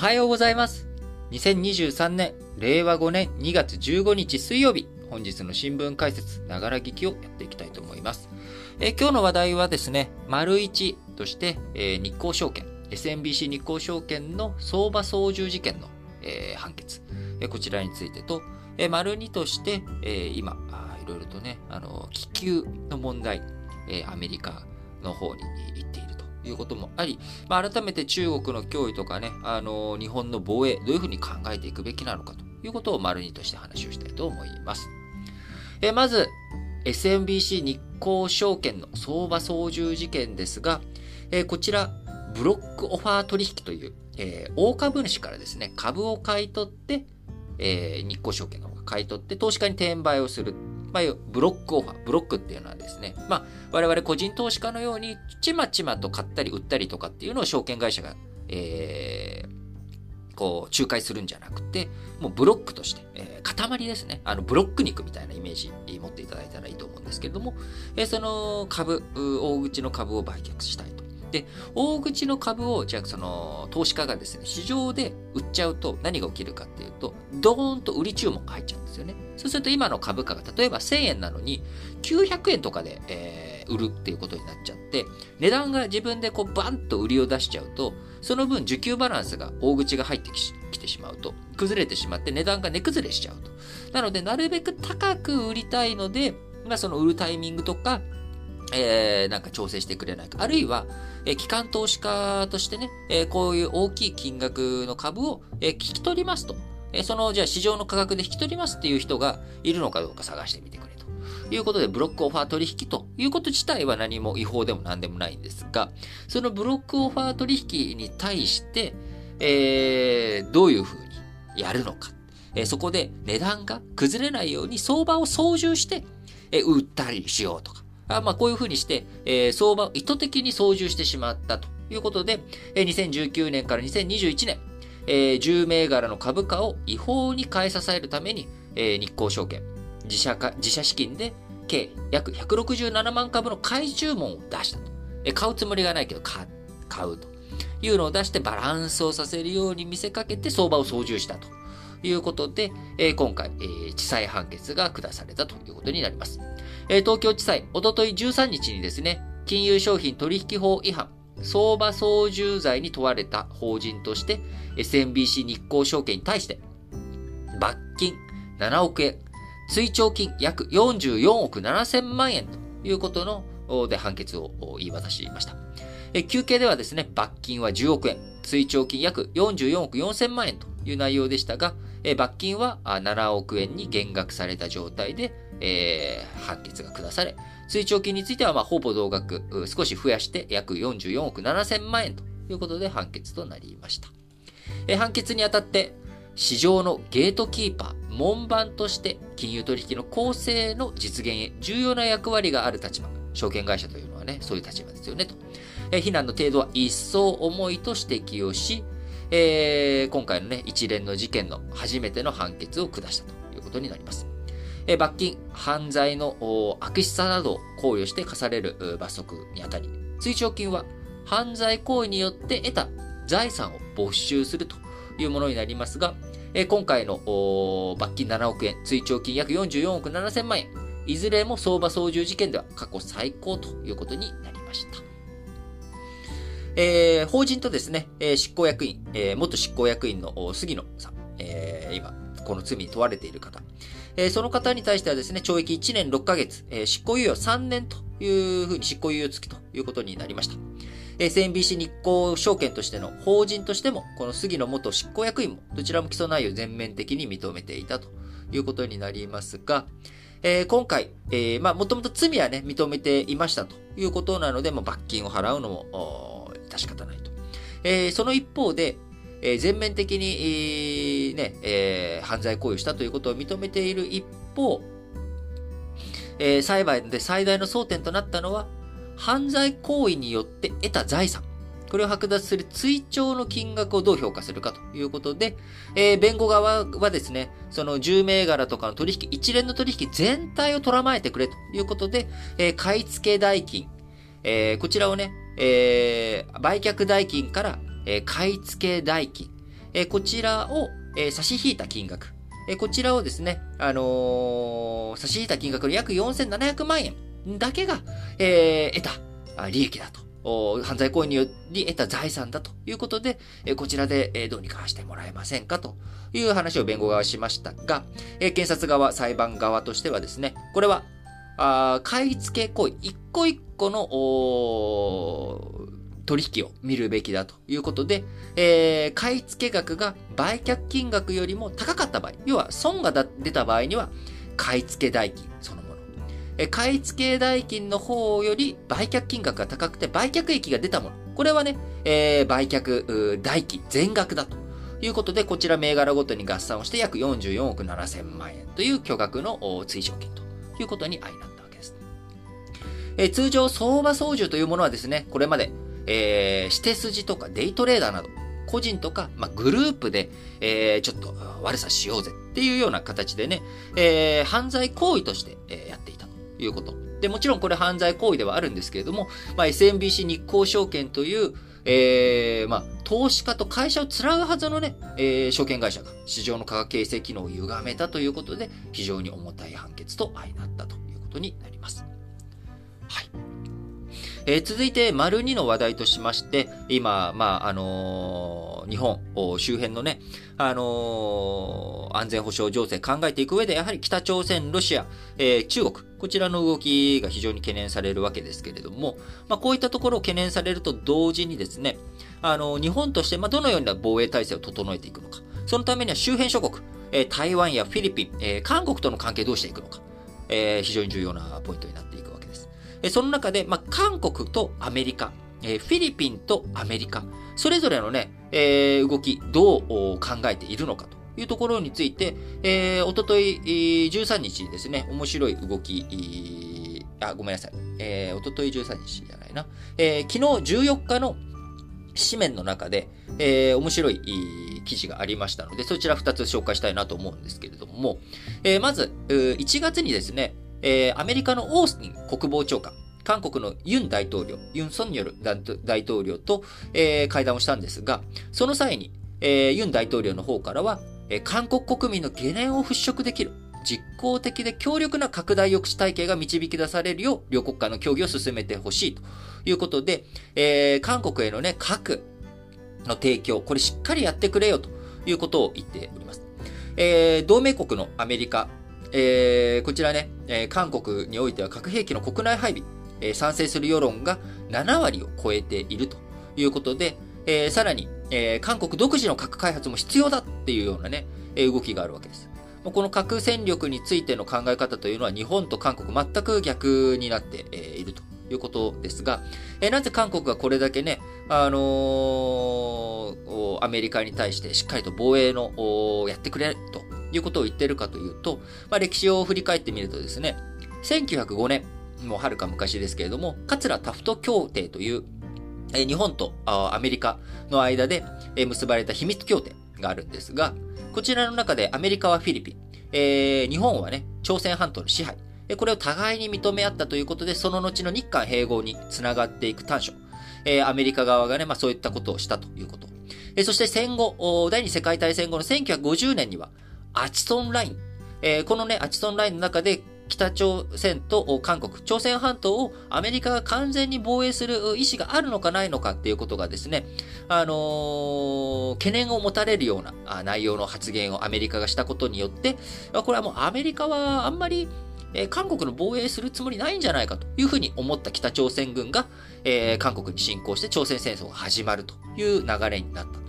はようございます。2023年、令和5年2月15日水曜日、本日の新聞解説、ながら聞きをやっていきたいと思います。え今日の話題はですね、丸1として、え日興証券、SMBC 日興証券の相場操縦事件の、え判決、えこちらについてと、え丸2として、え今いろいろとね、あの、気球の問題、えアメリカの方に行っているいうこともあり、まあ、改めて中国の脅威とかね、あの、日本の防衛、どういうふうに考えていくべきなのかということを丸2として話をしたいと思います。えまず、SMBC 日興証券の相場操縦事件ですが、えこちら、ブロックオファー取引という、えー、大株主からですね、株を買い取って、えー、日興証券の方が買い取って、投資家に転売をする。まあ、ブロックオファー、ブロックっていうのはですね、まあ、我々個人投資家のように、ちまちまと買ったり売ったりとかっていうのを証券会社が、えー、こう、仲介するんじゃなくて、もうブロックとして、えー、塊ですね。あの、ブロック肉みたいなイメージ持っていただいたらいいと思うんですけれども、えー、その株、大口の株を売却したいと。で、大口の株を、じゃあその、投資家がですね、市場で売っちゃうと何が起きるかっていうと、ドーンと売り注文が入っちゃうんですよね。そうすると今の株価が例えば1000円なのに、900円とかで、えー、売るっていうことになっちゃって、値段が自分でこうバンと売りを出しちゃうと、その分需給バランスが大口が入ってきてしまうと、崩れてしまって値段が値崩れしちゃうと。なので、なるべく高く売りたいので、まあその売るタイミングとか、えー、なんか調整してくれないか。あるいは、えー、機関投資家としてね、えー、こういう大きい金額の株を、えー、聞き取りますと。えー、その、じゃあ市場の価格で引き取りますっていう人がいるのかどうか探してみてくれと。いうことで、ブロックオファー取引ということ自体は何も違法でも何でもないんですが、そのブロックオファー取引に対して、えー、どういうふうにやるのか。えー、そこで値段が崩れないように相場を操縦して、えー、売ったりしようとか。あまあ、こういうふうにして、えー、相場を意図的に操縦してしまったということで、えー、2019年から2021年、えー、10銘柄の株価を違法に買い支えるために、えー、日興証券、自社か自社資金で計約167万株の買い注文を出したと。えー、買うつもりがないけど買買うというのを出してバランスをさせるように見せかけて相場を操縦したとということで、えー、今回、えー、地裁判決が下されたということになります。えー、東京地裁、おととい13日にですね、金融商品取引法違反、相場操縦罪に問われた法人として、SMBC 日興証券に対して、罰金7億円、追徴金約44億7千万円ということので判決を言い渡しました。休憩ではですね、罰金は10億円、追徴金約44億4千万円という内容でしたが、罰金は7億円に減額された状態で、えー、判決が下され、追徴金については、ま、ほぼ同額、少し増やして約44億7千万円ということで判決となりました。え、判決にあたって、市場のゲートキーパー、門番として金融取引の公正の実現へ重要な役割がある立場。証券会社というのはね、そういう立場ですよね、と。えー、非難の程度は一層重いと指摘をし、えー、今回のね、一連の事件の初めての判決を下したということになります。え罰金、犯罪の悪質さなどを考慮して課される罰則にあたり、追徴金は犯罪行為によって得た財産を没収するというものになりますが、え今回の罰金7億円、追徴金約44億7千万円、いずれも相場操縦事件では過去最高ということになりました。えー、法人とですね、えー、執行役員、えー、元執行役員の杉野さん、えー、今、この罪に問われている方、えー、その方に対してはですね、懲役1年6ヶ月、えー、執行猶予3年というふうに執行猶予付きということになりました。SMBC 日興証券としての法人としても、この杉野元執行役員も、どちらも起訴内容を全面的に認めていたということになりますが、えー、今回、えー、まあ、もともと罪はね、認めていましたということなので、まあ、罰金を払うのも、致し方ないと。えー、その一方で、えー、全面的に、えー、ね、え、犯罪行為をしたということを認めている一方、え、裁判で最大の争点となったのは、犯罪行為によって得た財産。これを剥奪する追徴の金額をどう評価するかということで、えー、弁護側はですね、その10銘柄とかの取引、一連の取引全体をとらまえてくれということで、えー、買い付け代金、えー、こちらをね、えー、売却代金からえ買付け代金、えこちらを、え差し引いた金額、えこちらをですね、あの差し引いた金額の約4700万円だけが、え得た利益だと。犯罪行為により得た財産だということで、こちらでどうにかしてもらえませんかという話を弁護側はしましたが、検察側、裁判側としてはですね、これは、買い付け行為、一個一個の取引を見るべきだということで、えー、買い付け額が売却金額よりも高かった場合、要は損が出た場合には、買い付け代金そのもの。え買い付け代金の方より売却金額が高くて売却益が出たもの。これはね、えー、売却代金全額だということで、こちら銘柄ごとに合算をして約44億7000万円という巨額の追徴金ということに相なったわけです。えー、通常相場操縦というものはですね、これまでえー、指定筋とかデイトレーダーなど、個人とか、まあ、グループで、えー、ちょっと悪さしようぜっていうような形でね、えー、犯罪行為として、え、やっていたということ。で、もちろんこれ犯罪行為ではあるんですけれども、まあ、SMBC 日興証券という、えー、まあ、投資家と会社をつなぐはずのね、えー、証券会社が市場の価格形成機能を歪めたということで、非常に重たい判決と相なったということになります。はい。えー、続いて、丸2の話題としまして、今、まあ、あのー、日本周辺のね、あのー、安全保障情勢考えていく上で、やはり北朝鮮、ロシア、えー、中国、こちらの動きが非常に懸念されるわけですけれども、まあ、こういったところを懸念されると同時にですね、あの日本として、まあ、どのような防衛体制を整えていくのか、そのためには周辺諸国、え、台湾やフィリピン、え、韓国との関係どうしていくのか、え、非常に重要なポイントになってその中で、まあ、韓国とアメリカ、えフィリピンとアメリカ、それぞれのね、えー、動き、どう考えているのかというところについて、えー、おととい、13日にですね、面白い動き、あ、ごめんなさい。えー、おととい13日じゃないな。えー、昨日14日の紙面の中で、えー、面白い記事がありましたので、そちら2つ紹介したいなと思うんですけれども、えー、まず、1月にですね、えー、アメリカのオースティン国防長官、韓国のユン大統領、ユン・ソンニョル大統領と、えー、会談をしたんですが、その際に、えー、ユン大統領の方からは、えー、韓国国民の懸念を払拭できる、実効的で強力な拡大抑止体系が導き出されるよう、両国間の協議を進めてほしいということで、えー、韓国へのね、核の提供、これしっかりやってくれよということを言っております。えー、同盟国のアメリカ、えー、こちらね、えー、韓国においては核兵器の国内配備、えー、賛成する世論が7割を超えているということで、えー、さらに、えー、韓国独自の核開発も必要だっていうようなね、えー、動きがあるわけです。この核戦力についての考え方というのは日本と韓国全く逆になっているということですが、えなぜ韓国がこれだけね、あのー、アメリカに対してしっかりと防衛のやってくれるということを言ってるかというと、まあ、歴史を振り返ってみるとですね、1905年、もうはるか昔ですけれども、桂タフト協定という、え日本とアメリカの間で結ばれた秘密協定があるんですが、こちらの中でアメリカはフィリピン、えー、日本はね、朝鮮半島の支配、これを互いに認め合ったということで、その後の日韓併合につながっていく短所、えー、アメリカ側がね、まあそういったことをしたということ。えー、そして戦後、第二次世界大戦後の1950年には、アチソンライン。えー、このね、アチソンラインの中で、北朝鮮と韓国、朝鮮半島をアメリカが完全に防衛する意思があるのかないのかっていうことがですね、あのー、懸念を持たれるような内容の発言をアメリカがしたことによって、これはもうアメリカはあんまりえー、韓国の防衛するつもりないんじゃないかというふうに思った北朝鮮軍が、えー、韓国に侵攻して朝鮮戦争が始まるという流れになった。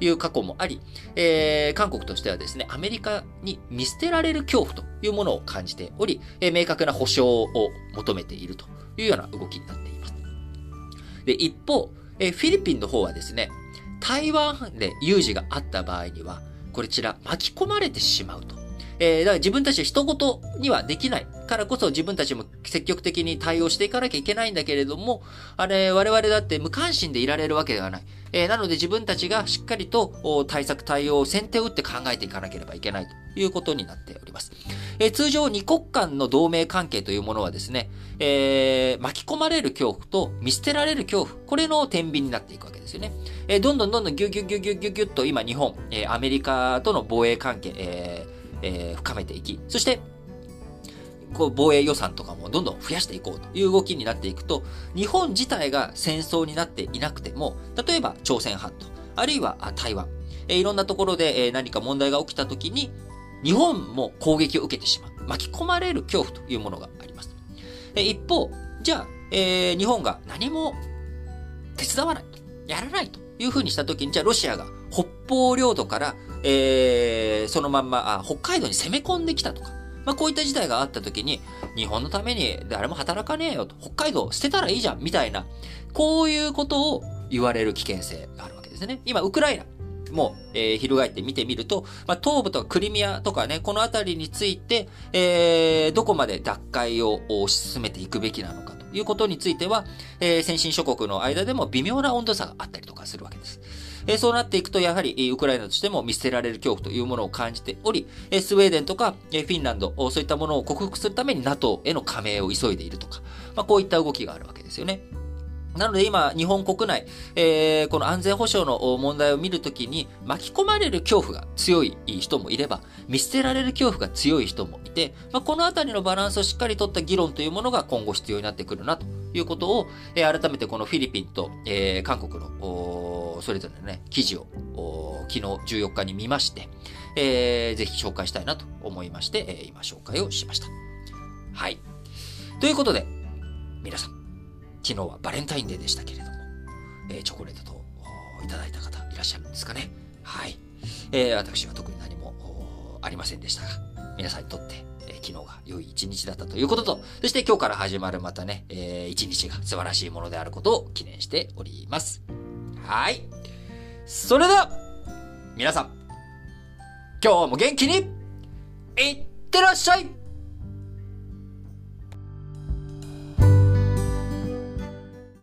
いう過去もあり、えー、韓国としてはですね、アメリカに見捨てられる恐怖というものを感じており、えー、明確な保障を求めているというような動きになっています。で、一方、えー、フィリピンの方はですね、台湾で有事があった場合には、こちら巻き込まれてしまうと。えー、だから自分たちは人事にはできないからこそ自分たちも積極的に対応していかなきゃいけないんだけれども、あれ、我々だって無関心でいられるわけではない。えー、なので自分たちがしっかりと対策対応を先手を打って考えていかなければいけないということになっております。えー、通常二国間の同盟関係というものはですね、えー、巻き込まれる恐怖と見捨てられる恐怖、これの天秤になっていくわけですよね。えー、どんどんどんどんギュギュギュギュギュギュッと今日本、えー、アメリカとの防衛関係、えーえー、深めていき、そして、こう防衛予算とかもどんどん増やしていこうという動きになっていくと、日本自体が戦争になっていなくても、例えば朝鮮半島、あるいは台湾、えいろんなところでえ何か問題が起きた時に、日本も攻撃を受けてしまう。巻き込まれる恐怖というものがあります。え一方、じゃあ、えー、日本が何も手伝わないと、やらないというふうにした時に、じゃあロシアが北方領土からえー、そのまんまあ、北海道に攻め込んできたとか、まあ、こういった事態があった時に、日本のために誰も働かねえよと、北海道捨てたらいいじゃん、みたいな、こういうことを言われる危険性があるわけですね。今、ウクライナ。もう、えー、翻って見てみると、まあ、東部とかクリミアとかね、この辺りについて、えー、どこまで奪回を推し進めていくべきなのかということについては、えー、先進諸国の間でも微妙な温度差があったりとかするわけです。えそうなっていくと、やはり、ウクライナとしても見捨てられる恐怖というものを感じており、えスウェーデンとか、えフィンランド、そういったものを克服するために NATO への加盟を急いでいるとか、まあ、こういった動きがあるわけですよね。なので今、日本国内、えー、この安全保障の問題を見るときに、巻き込まれる恐怖が強い人もいれば、見捨てられる恐怖が強い人もいて、まあ、このあたりのバランスをしっかりとった議論というものが今後必要になってくるなということを、えー、改めてこのフィリピンと、えー、韓国の、それぞれのね、記事を、昨日14日に見まして、えー、ぜひ紹介したいなと思いまして、えー、今紹介をしました。はい。ということで、皆さん、昨日はバレンタインデーでしたけれども、えー、チョコレートといただいた方いらっしゃるんですかね。はい。えー、私は特に何もありませんでしたが、皆さんにとって、昨日が良い一日だったということと、そして今日から始まるまたね、えー、一日が素晴らしいものであることを記念しております。はい。それでは、皆さん、今日も元気に、いってらっしゃい